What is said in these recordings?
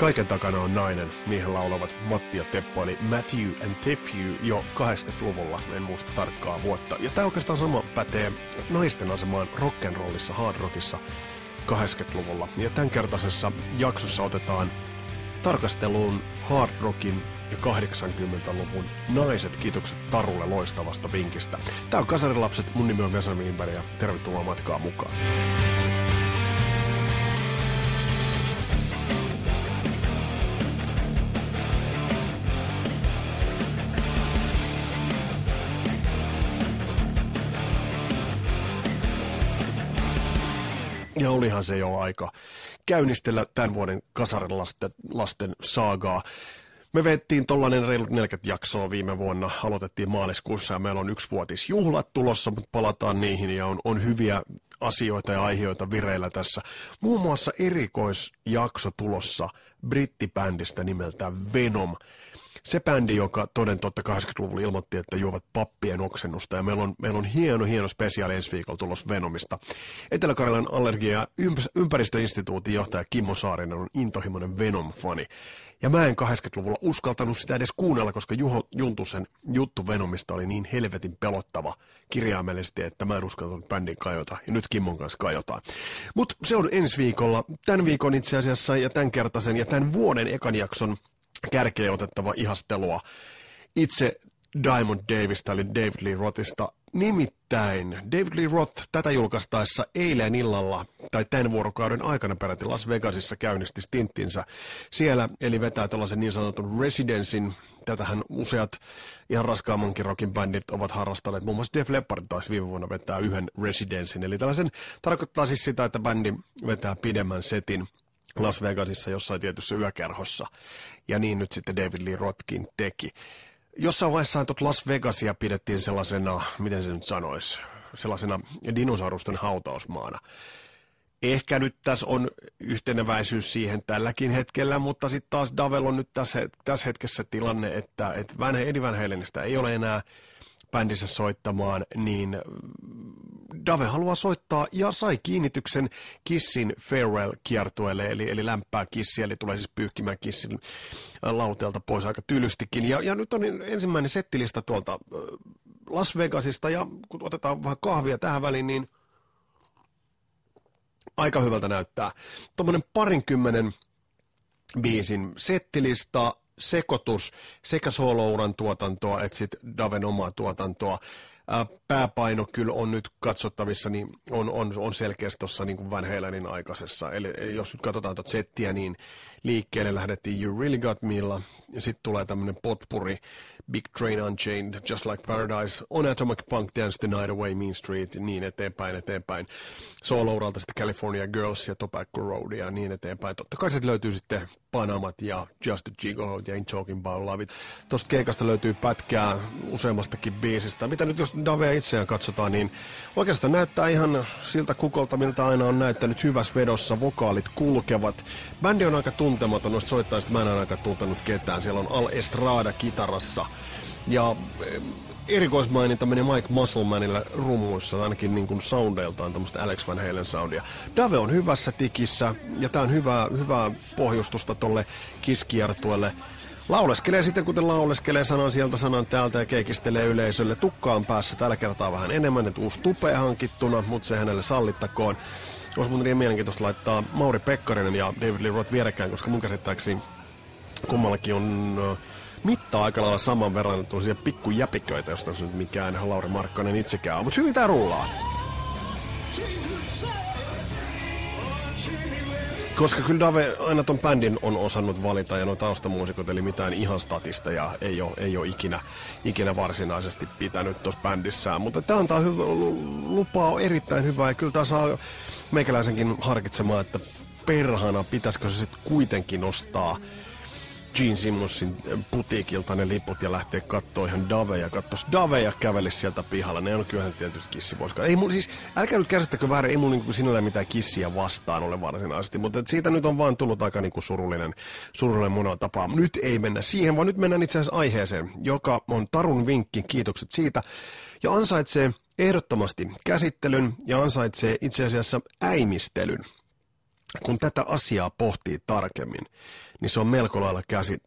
Kaiken takana on nainen. Miehen laulavat Matti ja Teppo, eli Matthew and Tefew jo 80-luvulla, en muista tarkkaa vuotta. Ja tämä oikeastaan sama pätee naisten asemaan rock'n'rollissa, hard rockissa 80-luvulla. Ja tämänkertaisessa jaksossa otetaan tarkasteluun hard rockin ja 80-luvun naiset kiitokset Tarulle loistavasta vinkistä. Tämä on Kasarilapset, mun nimi on Vesa Wienberg ja tervetuloa matkaa mukaan. Ja olihan se jo aika käynnistellä tämän vuoden kasarilasten lasten saagaa. Me vettiin tollanen reilut 40 jaksoa viime vuonna, aloitettiin maaliskuussa ja meillä on yksivuotisjuhlat tulossa, mutta palataan niihin ja on, on hyviä asioita ja aiheita vireillä tässä. Muun muassa erikoisjakso tulossa brittibändistä nimeltä Venom. Se bändi, joka toden totta 80-luvulla ilmoitti, että juovat pappien oksennusta. Ja meillä on, meillä on hieno, hieno spesiaali ensi viikolla tulossa Venomista. Etelä-Karjalan allergia- ja ympäristöinstituutin johtaja Kimmo Saarinen on intohimoinen Venom-fani. Ja mä en 80-luvulla uskaltanut sitä edes kuunnella, koska Juho Juntusen juttu Venomista oli niin helvetin pelottava kirjaimellisesti, että mä en uskaltanut bändin kajota. Ja nyt Kimmon kanssa kajotaan. Mutta se on ensi viikolla. Tämän viikon itse asiassa ja tämän kertaisen ja tämän vuoden ekan jakson kärkeen otettava ihastelua itse Diamond Davista, eli David Lee Rothista. Nimittäin David Lee Roth tätä julkaistaessa eilen illalla, tai tämän vuorokauden aikana peräti Las Vegasissa käynnisti stinttinsä siellä, eli vetää tällaisen niin sanotun residensin. Tätähän useat ihan raskaammankin rockin bändit ovat harrastaneet. Muun muassa Def Leppard taisi viime vuonna vetää yhden residensin, eli tällaisen tarkoittaa siis sitä, että bändi vetää pidemmän setin Las Vegasissa jossain tietyssä yökerhossa. Ja niin nyt sitten David Lee Rothkin teki. Jossain vaiheessa tuot Las Vegasia pidettiin sellaisena, miten se nyt sanoisi, sellaisena dinosaurusten hautausmaana. Ehkä nyt tässä on yhteneväisyys siihen tälläkin hetkellä, mutta sitten taas Davel on nyt tässä, tässä hetkessä tilanne, että, että Van, Eddie Van Halenista ei ole enää bändissä soittamaan, niin Dave haluaa soittaa ja sai kiinnityksen Kissin Farewell-kiertueelle, eli, eli lämpää kissiä, eli tulee siis pyyhkimään Kissin äh, lauteelta pois aika tylystikin. Ja, ja nyt on ensimmäinen settilista tuolta äh, Las Vegasista, ja kun otetaan vähän kahvia tähän väliin, niin aika hyvältä näyttää. Tuommoinen parinkymmenen biisin settilista, sekoitus sekä soolouran tuotantoa että sitten Daven omaa tuotantoa pääpaino kyllä on nyt katsottavissa, niin on, on, on selkeästi tuossa niin Van Halenin aikaisessa. Eli jos nyt katsotaan tuota settiä, niin liikkeelle lähdettiin You Really Got Mella, ja sitten tulee tämmöinen potpuri, Big Train Unchained, Just Like Paradise, On Atomic Punk, Dance the Night Away, Mean Street, niin eteenpäin, eteenpäin. Soolouralta sitten California Girls ja Tobacco Road ja niin eteenpäin. Totta kai se löytyy sitten Panamat ja Just a Gigolo ja Ain't Talking About Love. Tuosta keikasta löytyy pätkää useammastakin biisistä. Mitä nyt jos Davea itseään katsotaan, niin oikeastaan näyttää ihan siltä kukolta, miltä aina on näyttänyt hyvässä vedossa. Vokaalit kulkevat. Bändi on aika tuntematon, noista soittajista mä en aika tuntenut ketään. Siellä on Al Estrada kitarassa. Ja eh, erikoismaininta meni Mike Musselmanille rumuissa, ainakin niin kuin soundeiltaan tämmöistä Alex Van Halen soundia. Dave on hyvässä tikissä, ja tää on hyvää, hyvää pohjustusta tolle kiskiertuelle. Lauleskelee sitten, kuten lauleskelee sanan sieltä sanan täältä ja keikistelee yleisölle. Tukkaan päässä tällä kertaa vähän enemmän, että uusi tupe hankittuna, mutta se hänelle sallittakoon. Olisi muuten niin mielenkiintoista laittaa Mauri Pekkarinen ja David Lee Roth vierekkäin, koska mun käsittääkseni kummallakin on mittaa aika lailla saman verran tuollaisia pikkujäpiköitä, josta nyt mikään Lauri Markkanen itsekään on. Mutta hyvin tää rullaa. Koska kyllä Dave aina ton bändin on osannut valita ja nuo taustamuusikot, eli mitään ihan statista ja ei ole, ei ole ikinä, ikinä varsinaisesti pitänyt tuossa bändissään. Mutta tämä antaa hyvä, lupaa on erittäin hyvää ja kyllä tämä saa meikäläisenkin harkitsemaan, että perhana pitäisikö se sitten kuitenkin ostaa Gene Simmonsin putiikilta ne liput ja lähtee katsoa ihan Daveja. Kattos Daveja käveli sieltä pihalla. Ne on kyllähän tietysti kissi voiskaan. Ei mun, siis, älkää nyt käsittäkö väärin, ei mun niin sinällä mitään kissiä vastaan ole varsinaisesti. Mutta siitä nyt on vaan tullut aika niin kuin surullinen, surullinen monella tapaa. Nyt ei mennä siihen, vaan nyt mennään itse asiassa aiheeseen, joka on Tarun vinkki. Kiitokset siitä. Ja ansaitsee ehdottomasti käsittelyn ja ansaitsee itse asiassa äimistelyn. kun tätä asiaa pohtii tarkemmin, niin se on melko lailla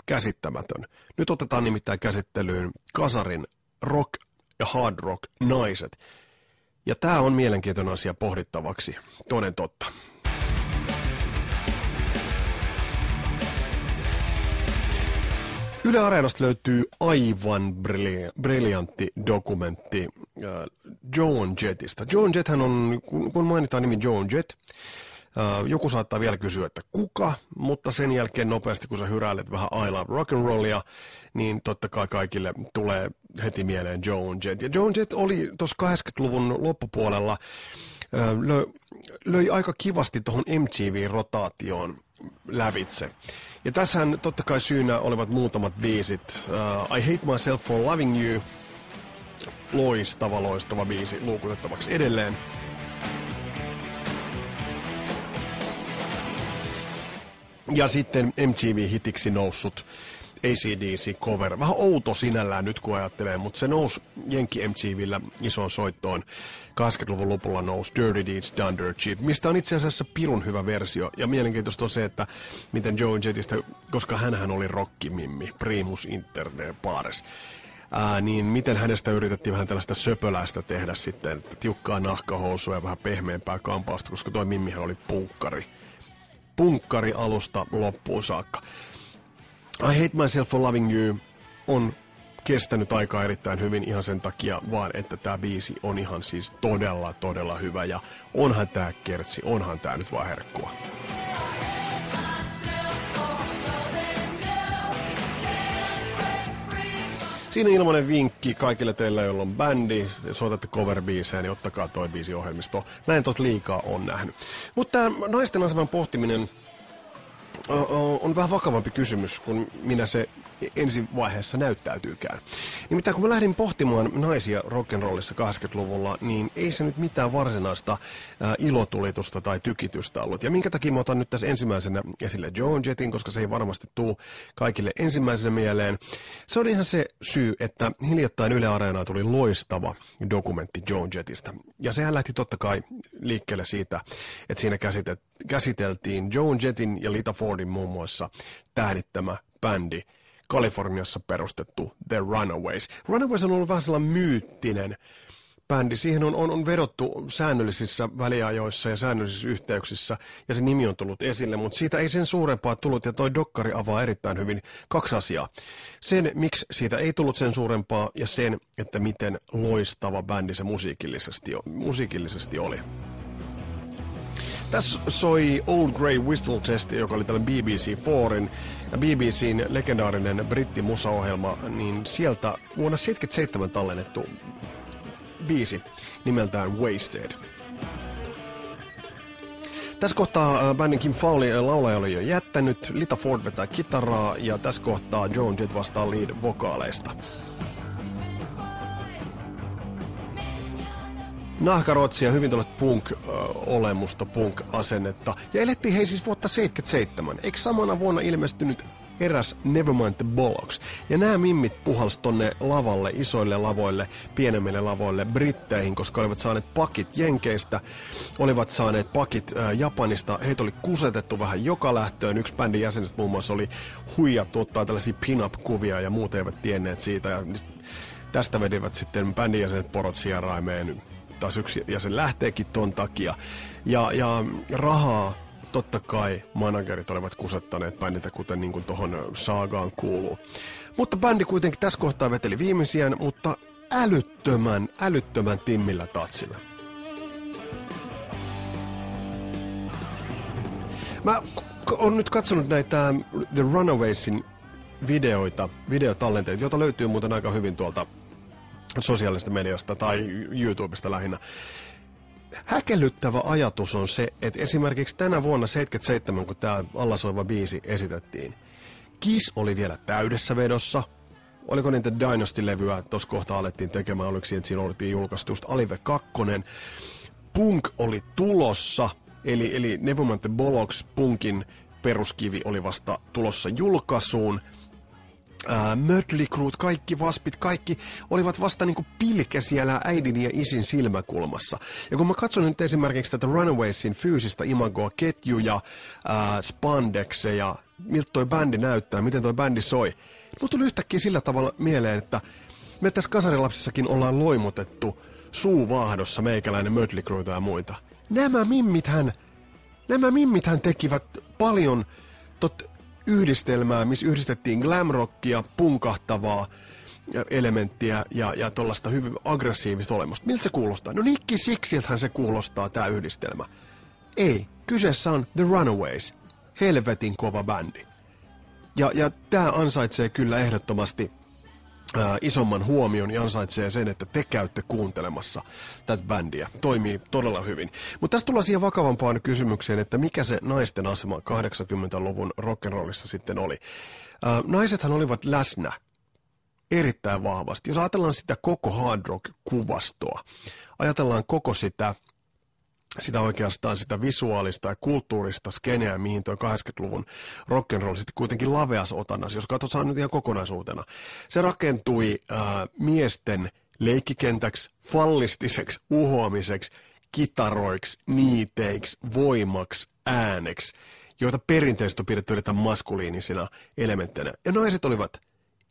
käsittämätön. Nyt otetaan nimittäin käsittelyyn kasarin rock ja hard rock naiset. Ja tämä on mielenkiintoinen asia pohdittavaksi, toden totta. Yle Areenasta löytyy aivan briljantti dokumentti äh, Joan Jettistä. Joan Jetthän on, kun mainitaan nimi Joan Jett, joku saattaa vielä kysyä, että kuka, mutta sen jälkeen nopeasti, kun sä hyräilet vähän I Love Rock and Rollia, niin totta kai kaikille tulee heti mieleen Joan Jett. Ja Joan Jett oli tuossa 80-luvun loppupuolella, löi, löi aika kivasti tuohon MTV-rotaatioon lävitse. Ja tässähän totta kai syynä olivat muutamat biisit. Uh, I Hate Myself for Loving You, loistava, loistava biisi luukutettavaksi edelleen. Ja sitten MTV-hitiksi noussut ACDC-cover. Vähän outo sinällään nyt kun ajattelee, mutta se nousi Jenki MTVllä isoon soittoon. 80-luvun lopulla nousi Dirty Deeds Dirt Cheap, mistä on itse asiassa pirun hyvä versio. Ja mielenkiintoista on se, että miten Joe Jettistä, koska hän oli rockimimmi, primus inter pares, Ää, niin miten hänestä yritettiin vähän tällaista söpöläistä tehdä sitten, tiukkaa nahkahousua ja vähän pehmeämpää kampausta, koska toi Mimmihän oli punkkari. Punkkari alusta loppuun saakka. I Hate Myself for Loving You on kestänyt aikaa erittäin hyvin ihan sen takia vaan, että tämä biisi on ihan siis todella, todella hyvä ja onhan tämä kertsi, onhan tämä nyt vaan herkkua. Siinä ilmanen vinkki kaikille teille, joilla on bändi, soitatte cover niin ottakaa toi biisi ohjelmisto. Mä en tot liikaa on nähnyt. Mutta naisten aseman pohtiminen on vähän vakavampi kysymys kuin minä se ensi vaiheessa näyttäytyykään. Nimittäin kun mä lähdin pohtimaan naisia rock'n'rollissa 80-luvulla, niin ei se nyt mitään varsinaista ilotulitusta tai tykitystä ollut. Ja minkä takia mä otan nyt tässä ensimmäisenä esille Joan Jettin, koska se ei varmasti tuu kaikille ensimmäisenä mieleen. Se on ihan se syy, että hiljattain Yle Areenaan tuli loistava dokumentti Joan Jettistä. Ja sehän lähti totta kai liikkeelle siitä, että siinä käsiteltiin Joan Jettin ja Lita Fordin muun muassa tähdittämä bändi – Kaliforniassa perustettu The Runaways. Runaways on ollut vähän sellainen myyttinen bändi. Siihen on, on, on vedottu säännöllisissä väliajoissa ja säännöllisissä yhteyksissä, ja se nimi on tullut esille, mutta siitä ei sen suurempaa tullut, ja toi dokkari avaa erittäin hyvin kaksi asiaa. Sen, miksi siitä ei tullut sen suurempaa, ja sen, että miten loistava bändi se musiikillisesti, musiikillisesti oli. Tässä soi Old Grey Whistle Test, joka oli tällainen BBC4 ja BBCn legendaarinen brittimusaohjelma, niin sieltä vuonna 1977 tallennettu biisi nimeltään Wasted. Tässä kohtaa äh, bändin Kim Fowley äh, laulaja oli jo jättänyt, Lita Ford vetää kitaraa ja tässä kohtaa Joan Jett vastaa lead-vokaaleista. Nahkarotsia, hyvin tällaista punk-olemusta, punk-asennetta. Ja elettiin hei siis vuotta 77. Eikö samana vuonna ilmestynyt eräs Nevermind the Bollocks. Ja nämä mimmit puhals tonne lavalle, isoille lavoille, pienemmille lavoille, Britteihin, koska olivat saaneet pakit Jenkeistä, olivat saaneet pakit ää, Japanista, heitä oli kusetettu vähän joka lähtöön. Yksi bändin jäsenistä muun muassa oli huijattu ottaa tällaisia pin-up-kuvia ja muut eivät tienneet siitä. Ja tästä vedivät sitten bändin jäsenet porot sieraimeen taas yksi jäsen lähteekin ton takia. Ja, ja rahaa totta kai managerit olivat kusettaneet bänditä, kuten niin kuin tohon saagaan kuuluu. Mutta bändi kuitenkin tässä kohtaa veteli viimeisiään, mutta älyttömän, älyttömän timmillä tatsilla. Mä oon nyt katsonut näitä The Runawaysin videoita, videotallenteita, joita löytyy muuten aika hyvin tuolta sosiaalisesta mediasta tai YouTubesta lähinnä. Häkellyttävä ajatus on se, että esimerkiksi tänä vuonna 77, kun tämä allasoiva biisi esitettiin, Kiss oli vielä täydessä vedossa. Oliko niitä Dynasty-levyä, tuossa kohtaa alettiin tekemään, oliko siinä, että siinä oltiin julkaistu just Alive 2. Punk oli tulossa, eli, eli Nevermind the Bollocks punkin peruskivi oli vasta tulossa julkaisuun – Uh, Mötley kaikki vaspit, kaikki olivat vasta niin pilke siellä äidin ja isin silmäkulmassa. Ja kun mä katson nyt esimerkiksi tätä Runawaysin fyysistä imagoa, ketjuja, uh, spandexeja, miltä toi bändi näyttää, miten toi bändi soi, mulla tuli yhtäkkiä sillä tavalla mieleen, että me tässä kasarilapsissakin ollaan loimutettu suuvaahdossa meikäläinen Mötley ja muita. Nämä mimmithän, nämä mimmithän tekivät paljon tot, yhdistelmää, missä yhdistettiin glamrockia, punkahtavaa elementtiä ja, ja tuollaista hyvin aggressiivista olemusta. Miltä se kuulostaa? No Nikki Sixiltähän se kuulostaa, tämä yhdistelmä. Ei, kyseessä on The Runaways, helvetin kova bändi. Ja, ja tämä ansaitsee kyllä ehdottomasti ää, isomman huomion ja ansaitsee sen, että te käytte kuuntelemassa tätä bändiä. Toimii todella hyvin. Mutta tässä tullaan siihen vakavampaan kysymykseen, että mikä se naisten asema 80-luvun rock'n'rollissa sitten oli. Ää, naisethan olivat läsnä erittäin vahvasti. Jos ajatellaan sitä koko hard rock-kuvastoa, ajatellaan koko sitä sitä oikeastaan sitä visuaalista ja kulttuurista skeneä, mihin tuo 80-luvun rock'n'roll sitten kuitenkin laveas otannas, jos katsotaan nyt ihan kokonaisuutena. Se rakentui äh, miesten leikkikentäksi, fallistiseksi, uhoamiseksi, kitaroiksi, niiteiksi, voimaksi, ääneksi, joita perinteisesti on pidetty erittäin maskuliinisina elementteinä. Ja naiset olivat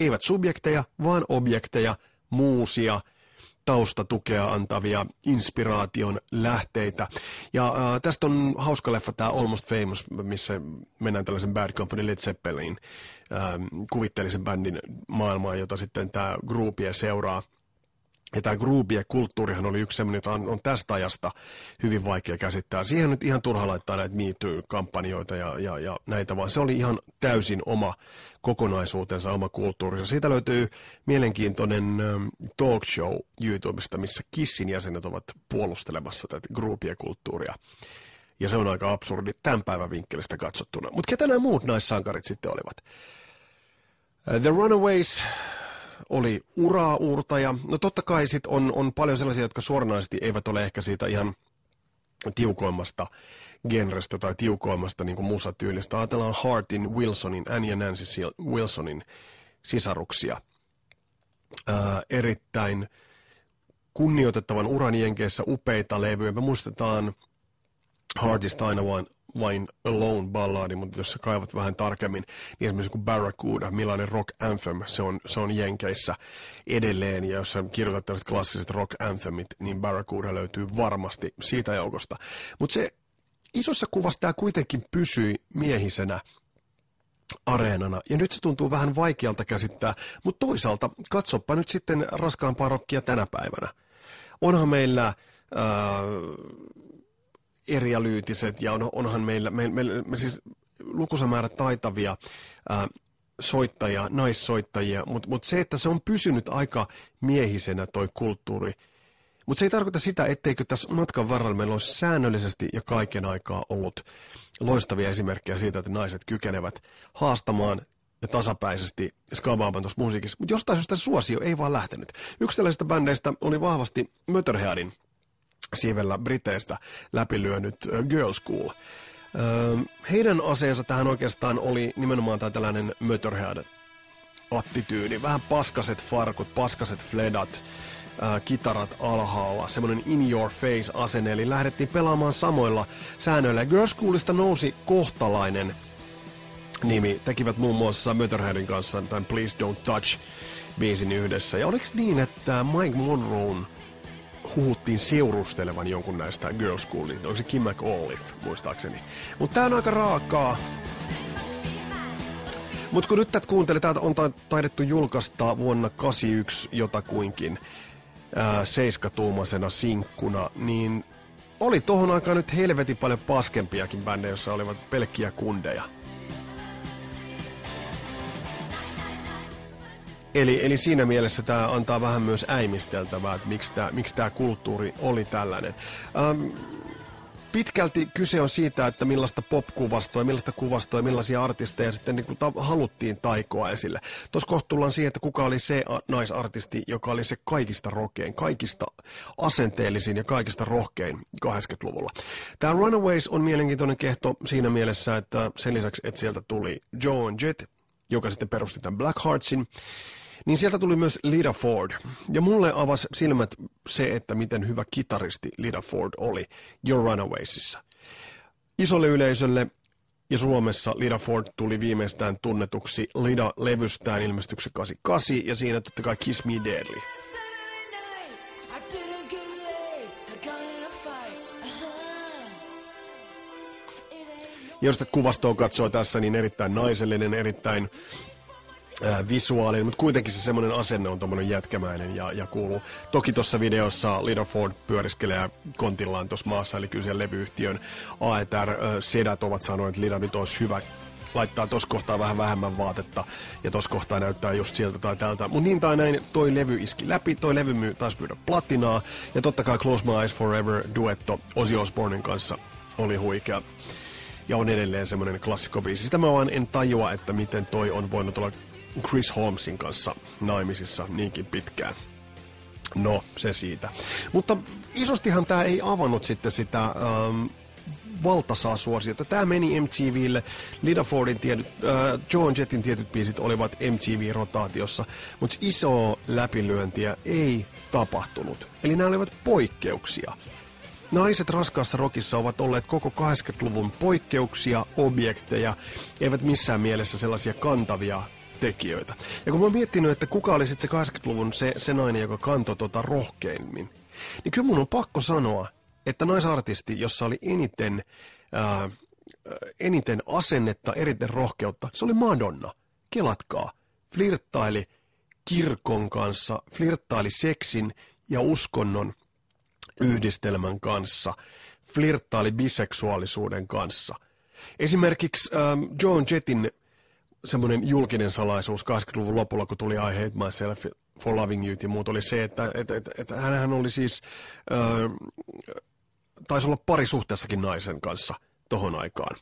eivät subjekteja, vaan objekteja, muusia – taustatukea antavia inspiraation lähteitä. Ja äh, tästä on hauska leffa tämä Almost Famous, missä mennään tällaisen Bad Company Led Zeppelin äh, kuvitteellisen bändin maailmaan, jota sitten tämä groupie seuraa. Ja tämä groupie-kulttuurihan oli yksi sellainen, jota on, on tästä ajasta hyvin vaikea käsittää. Siihen nyt ihan turha laittaa näitä MeToo-kampanjoita ja, ja, ja näitä, vaan se oli ihan täysin oma kokonaisuutensa, oma kulttuurinsa. Siitä löytyy mielenkiintoinen ähm, talk show YouTubesta, missä Kissin jäsenet ovat puolustelemassa tätä groupie-kulttuuria. Ja se on aika absurdi tämän päivän vinkkelistä katsottuna. Mutta ketä nämä muut naissankarit sitten olivat? Uh, The Runaways oli uraa uurtaja. No totta kai sit on, on paljon sellaisia, jotka suoranaisesti eivät ole ehkä siitä ihan tiukoimmasta genrestä tai tiukoimmasta niin musatyylistä. Ajatellaan Hartin, Wilsonin, Annie ja Nancy Wilsonin sisaruksia. Ää, erittäin kunnioitettavan uran jenkeissä upeita levyjä. Me muistetaan Hartista aina vain, vain Alone balladi, mutta jos sä kaivat vähän tarkemmin, niin esimerkiksi kuin Barracuda, millainen rock anthem, se on, se on Jenkeissä edelleen, ja jos sä kirjoitat tällaiset klassiset rock anthemit, niin Barracuda löytyy varmasti siitä joukosta. Mutta se isossa kuvassa tämä kuitenkin pysyi miehisenä areenana. Ja nyt se tuntuu vähän vaikealta käsittää, mutta toisaalta katsoppa nyt sitten raskaampaa rokkia tänä päivänä. Onhan meillä äh, erialyytiset ja on, onhan meillä, me, me, me siis lukuisa taitavia äh, soittajia, naissoittajia, mutta mut se, että se on pysynyt aika miehisenä toi kulttuuri, mutta se ei tarkoita sitä, etteikö tässä matkan varrella meillä olisi säännöllisesti ja kaiken aikaa ollut loistavia esimerkkejä siitä, että naiset kykenevät haastamaan ja tasapäisesti skabaamaan tuossa musiikissa. Mutta jostain syystä suosio ei vaan lähtenyt. Yksi tällaisista bändeistä oli vahvasti Motorheadin siivellä Briteistä läpilyönyt Girl School. Heidän aseensa tähän oikeastaan oli nimenomaan tämä tällainen Motorhead attityydi. Vähän paskaset farkut, paskaset fledat, kitarat alhaalla, semmoinen in your face asenne, eli lähdettiin pelaamaan samoilla säännöillä. Girl Schoolista nousi kohtalainen nimi, tekivät muun muassa Motorheadin kanssa tämän Please Don't Touch biisin yhdessä. Ja oliko niin, että Mike Monroe huhuttiin seurustelevan jonkun näistä Girl Schoolin. Onko se Kim McAuliffe, muistaakseni. Mutta tää on aika raakaa. Mutta kun nyt tätä kuuntelee, täältä on taidettu julkaista vuonna 81 jotakuinkin ää, seiskatuumaisena sinkkuna, niin oli tohon aikaan nyt helvetin paljon paskempiakin bändejä, joissa olivat pelkkiä kundeja. Eli, eli siinä mielessä tämä antaa vähän myös äimisteltävää, että miksi tämä miksi kulttuuri oli tällainen. Ähm, pitkälti kyse on siitä, että millaista popkuvastoa, millaista kuvastoa ja millaisia artisteja sitten niin ta- haluttiin taikoa esille. Tuossa kohtuullaan siihen, että kuka oli se naisartisti, joka oli se kaikista rokein, kaikista asenteellisin ja kaikista rohkein 80-luvulla. Tämä Runaways on mielenkiintoinen kehto siinä mielessä, että sen lisäksi, että sieltä tuli Joan Jett, joka sitten perusti tämän Black Heartsin, niin sieltä tuli myös Lida Ford. Ja mulle avasi silmät se, että miten hyvä kitaristi Lida Ford oli Your Runawaysissa. Isolle yleisölle ja Suomessa Lida Ford tuli viimeistään tunnetuksi Lida-levystään ilmestyksessä 88 ja siinä totta kai Kiss Me Deadly. Jos kuvastoa katsoo tässä, niin erittäin naisellinen, erittäin äh, visuaalinen, mutta kuitenkin se semmoinen asenne on tuommoinen jätkämäinen ja, ja kuuluu. Toki tuossa videossa Little Ford pyöriskelee kontillaan tuossa maassa, eli kyllä levyyhtiön AETR-sedät ovat sanoneet, että Lida nyt olisi hyvä laittaa tuossa kohtaa vähän vähemmän vaatetta ja tuossa kohtaa näyttää just sieltä tai tältä. Mutta niin tai näin, toi levy iski läpi, toi levy myy, taas myydä platinaa ja totta kai Close My Eyes Forever duetto Ozzy Osbournen kanssa oli huikea ja on edelleen semmoinen klassikkobiisi. Sitä mä vaan en tajua, että miten toi on voinut olla Chris Holmesin kanssa naimisissa niinkin pitkään. No, se siitä. Mutta isostihan tämä ei avannut sitten sitä ähm, valtasaa suosiota. Tämä meni MTVlle. Lida Fordin tietyt, äh, John Jettin tietyt biisit olivat MTV-rotaatiossa, mutta isoa läpilyöntiä ei tapahtunut. Eli nämä olivat poikkeuksia. Naiset raskaassa rokissa ovat olleet koko 80-luvun poikkeuksia, objekteja, eivät missään mielessä sellaisia kantavia tekijöitä. Ja kun mä oon miettinyt, että kuka oli sitten se 80-luvun se, se nainen, joka kantoi tota rohkeimmin, niin kyllä mun on pakko sanoa, että naisartisti, jossa oli eniten, ää, eniten asennetta, eriten rohkeutta, se oli Madonna. Kelatkaa. Flirttaili kirkon kanssa, flirttaili seksin ja uskonnon yhdistelmän kanssa, flirttaili biseksuaalisuuden kanssa. Esimerkiksi ähm, John Jettin semmoinen julkinen salaisuus 80-luvun lopulla, kun tuli I Hate Myself for Loving You ja muut, oli se, että, että, että, että hänhän oli siis, äh, taisi olla parisuhteessakin naisen kanssa tohon aikaan.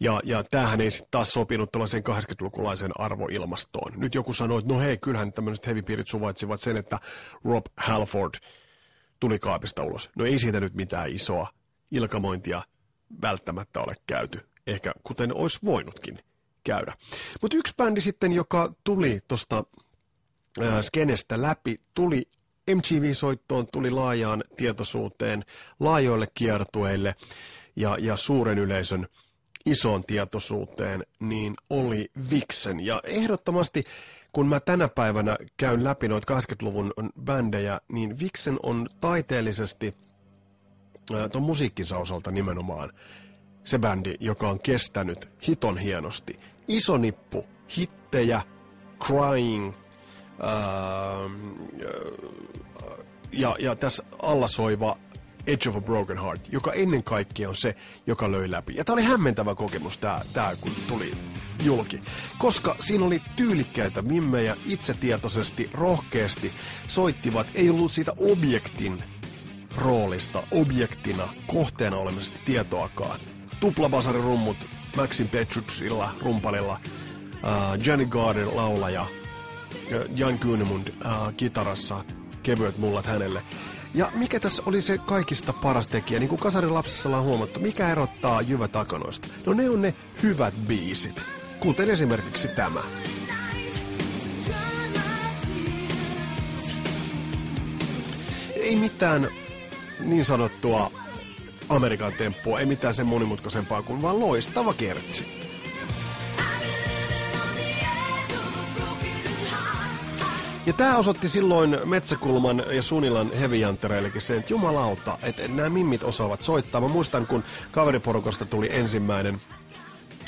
Ja, ja tämähän ei sitten taas sopinut tällaiseen 80-lukulaiseen arvoilmastoon. Nyt joku sanoi, että no hei, kyllähän tämmöiset hevipiirit suvaitsivat sen, että Rob Halford – tuli kaapista ulos. No ei siitä nyt mitään isoa ilkamointia välttämättä ole käyty, ehkä kuten olisi voinutkin käydä. Mutta yksi bändi sitten, joka tuli tuosta skenestä läpi, tuli MTV-soittoon, tuli laajaan tietoisuuteen, laajoille kiertueille ja, ja suuren yleisön isoon tietoisuuteen, niin oli Vixen. Ja ehdottomasti kun mä tänä päivänä käyn läpi noita 80-luvun bändejä, niin Vixen on taiteellisesti, tuon musiikkinsa osalta nimenomaan, se bändi, joka on kestänyt hiton hienosti. Iso nippu, hittejä, crying, ää, ja, ja tässä alla soiva Edge of a Broken Heart, joka ennen kaikkea on se, joka löi läpi. Ja tämä oli hämmentävä kokemus, tämä, tämä kun tuli julki. Koska siinä oli tyylikkäitä mimmejä itse-tietoisesti, rohkeasti soittivat, ei ollut siitä objektin roolista, objektina, kohteena olemisesta tietoakaan. Tuplabasarin Maxim Petruksilla, rumpalilla, uh, Johnny Garden laulaja, Jan Kunemund uh, kitarassa, kevyet mullat hänelle. Ja mikä tässä oli se kaikista paras tekijä, niin kuin Kasarin lapsessa ollaan huomattu, mikä erottaa jyvä takanoista? No ne on ne hyvät biisit, kuten esimerkiksi tämä. Ei mitään niin sanottua Amerikan temppua, ei mitään sen monimutkaisempaa kuin vaan loistava kertsi. Ja tämä osoitti silloin Metsäkulman ja Sunilan heavy sen, että jumalauta, että nämä mimmit osaavat soittaa. Mä muistan, kun kaveriporukasta tuli ensimmäinen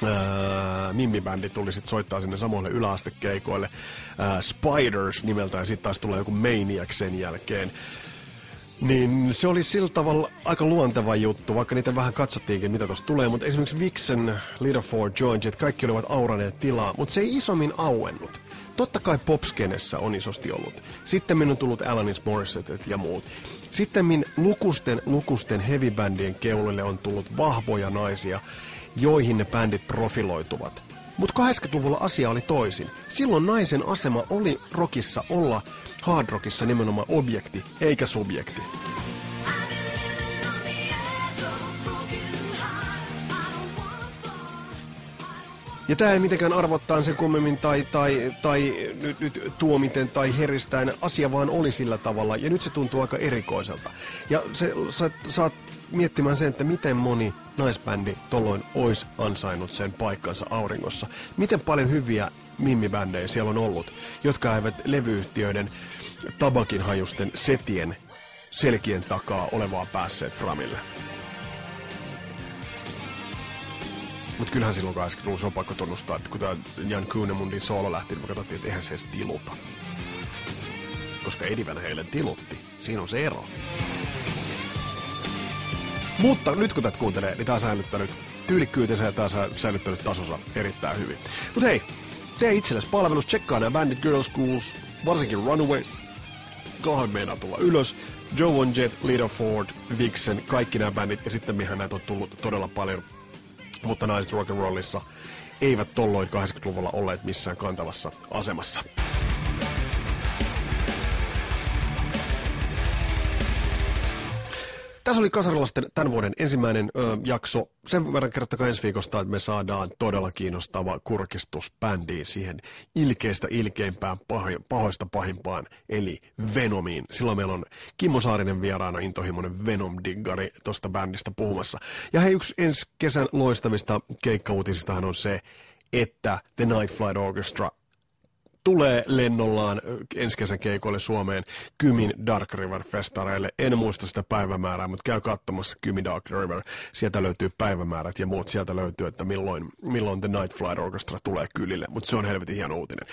Äh, mimmibändi tuli sitten soittaa sinne samoille yläastekeikoille. Äh, Spiders nimeltä ja sitten taas tulee joku Maniac sen jälkeen. Niin se oli sillä tavalla aika luonteva juttu, vaikka niitä vähän katsottiinkin, mitä tuossa tulee. Mutta esimerkiksi Vixen, Ford, Joint, kaikki olivat auraneet tilaa, mutta se ei isommin auennut. Totta kai popskenessä on isosti ollut. Sitten minun on tullut Alanis Morissette ja muut. Sitten lukusten, lukusten heavybändien keulille on tullut vahvoja naisia, joihin ne bändit profiloituvat. Mutta 80-luvulla asia oli toisin. Silloin naisen asema oli rockissa olla hard rockissa nimenomaan objekti eikä subjekti. Ja tämä ei mitenkään arvottaa sen kummemmin tai, tai, tai nyt, nyt tuomiten tai heristäen. Asia vaan oli sillä tavalla ja nyt se tuntuu aika erikoiselta. Ja se, sä saat miettimään sen, että miten moni naisbändi tolloin olisi ansainnut sen paikkansa auringossa. Miten paljon hyviä mimmibändejä siellä on ollut, jotka eivät levyyhtiöiden tabakinhajusten setien selkien takaa olevaa päässeet Framille. Mutta kyllähän silloin 80-luvulla on pakko tunnustaa, että kun tämä Jan Kuhnemundin soolo lähti, niin me katsottiin, että eihän se edes tiluta. Koska Eddie Van tilutti. Siinä on se ero. Mutta nyt kun tätä kuuntelee, niin tämä on säilyttänyt tyylikkyytensä ja tämä on säilyttänyt tasonsa erittäin hyvin. Mutta hei, tee itsellesi palvelus, tsekkaa nämä Bandit Girl Schools, varsinkin Runaways. Kohan meinaa tulla ylös. Joe on Jet, Leader Ford, Vixen, kaikki nämä bändit ja sitten mihän näitä on tullut todella paljon mutta naiset rock'n'rollissa eivät tolloin 80-luvulla olleet missään kantavassa asemassa. Tässä oli Kasarilasten tämän vuoden ensimmäinen ö, jakso. Sen verran kertokaa ensi viikosta, että me saadaan todella kiinnostava kurkistus bändiin siihen ilkeistä ilkeimpään paho- pahoista pahimpaan, eli Venomiin. Silloin meillä on Kimmo Saarinen vieraana, intohimoinen Venom-diggari tuosta bändistä puhumassa. Ja hei, yksi ensi kesän loistamista keikkauutisistahan on se, että The Night Flight Orchestra tulee lennollaan ensi kesän keikoille Suomeen Kymin Dark River festareille. En muista sitä päivämäärää, mutta käy katsomassa Kymin Dark River. Sieltä löytyy päivämäärät ja muut sieltä löytyy, että milloin, milloin The Night Flight Orchestra tulee kylille. Mutta se on helvetin hieno uutinen.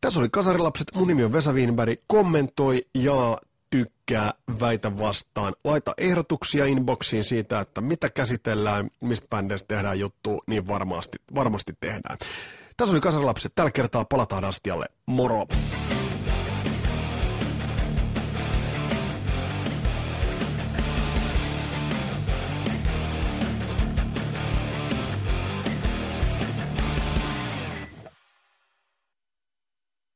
Tässä oli Kasarilapset. Mun nimi on Vesa Wienberg. Kommentoi ja tykkää, väitä vastaan. Laita ehdotuksia inboxiin siitä, että mitä käsitellään, mistä bändeistä tehdään juttu, niin varmasti, varmasti tehdään. Tässä oli Kasarilapset. Tällä kertaa palataan astialle. Moro!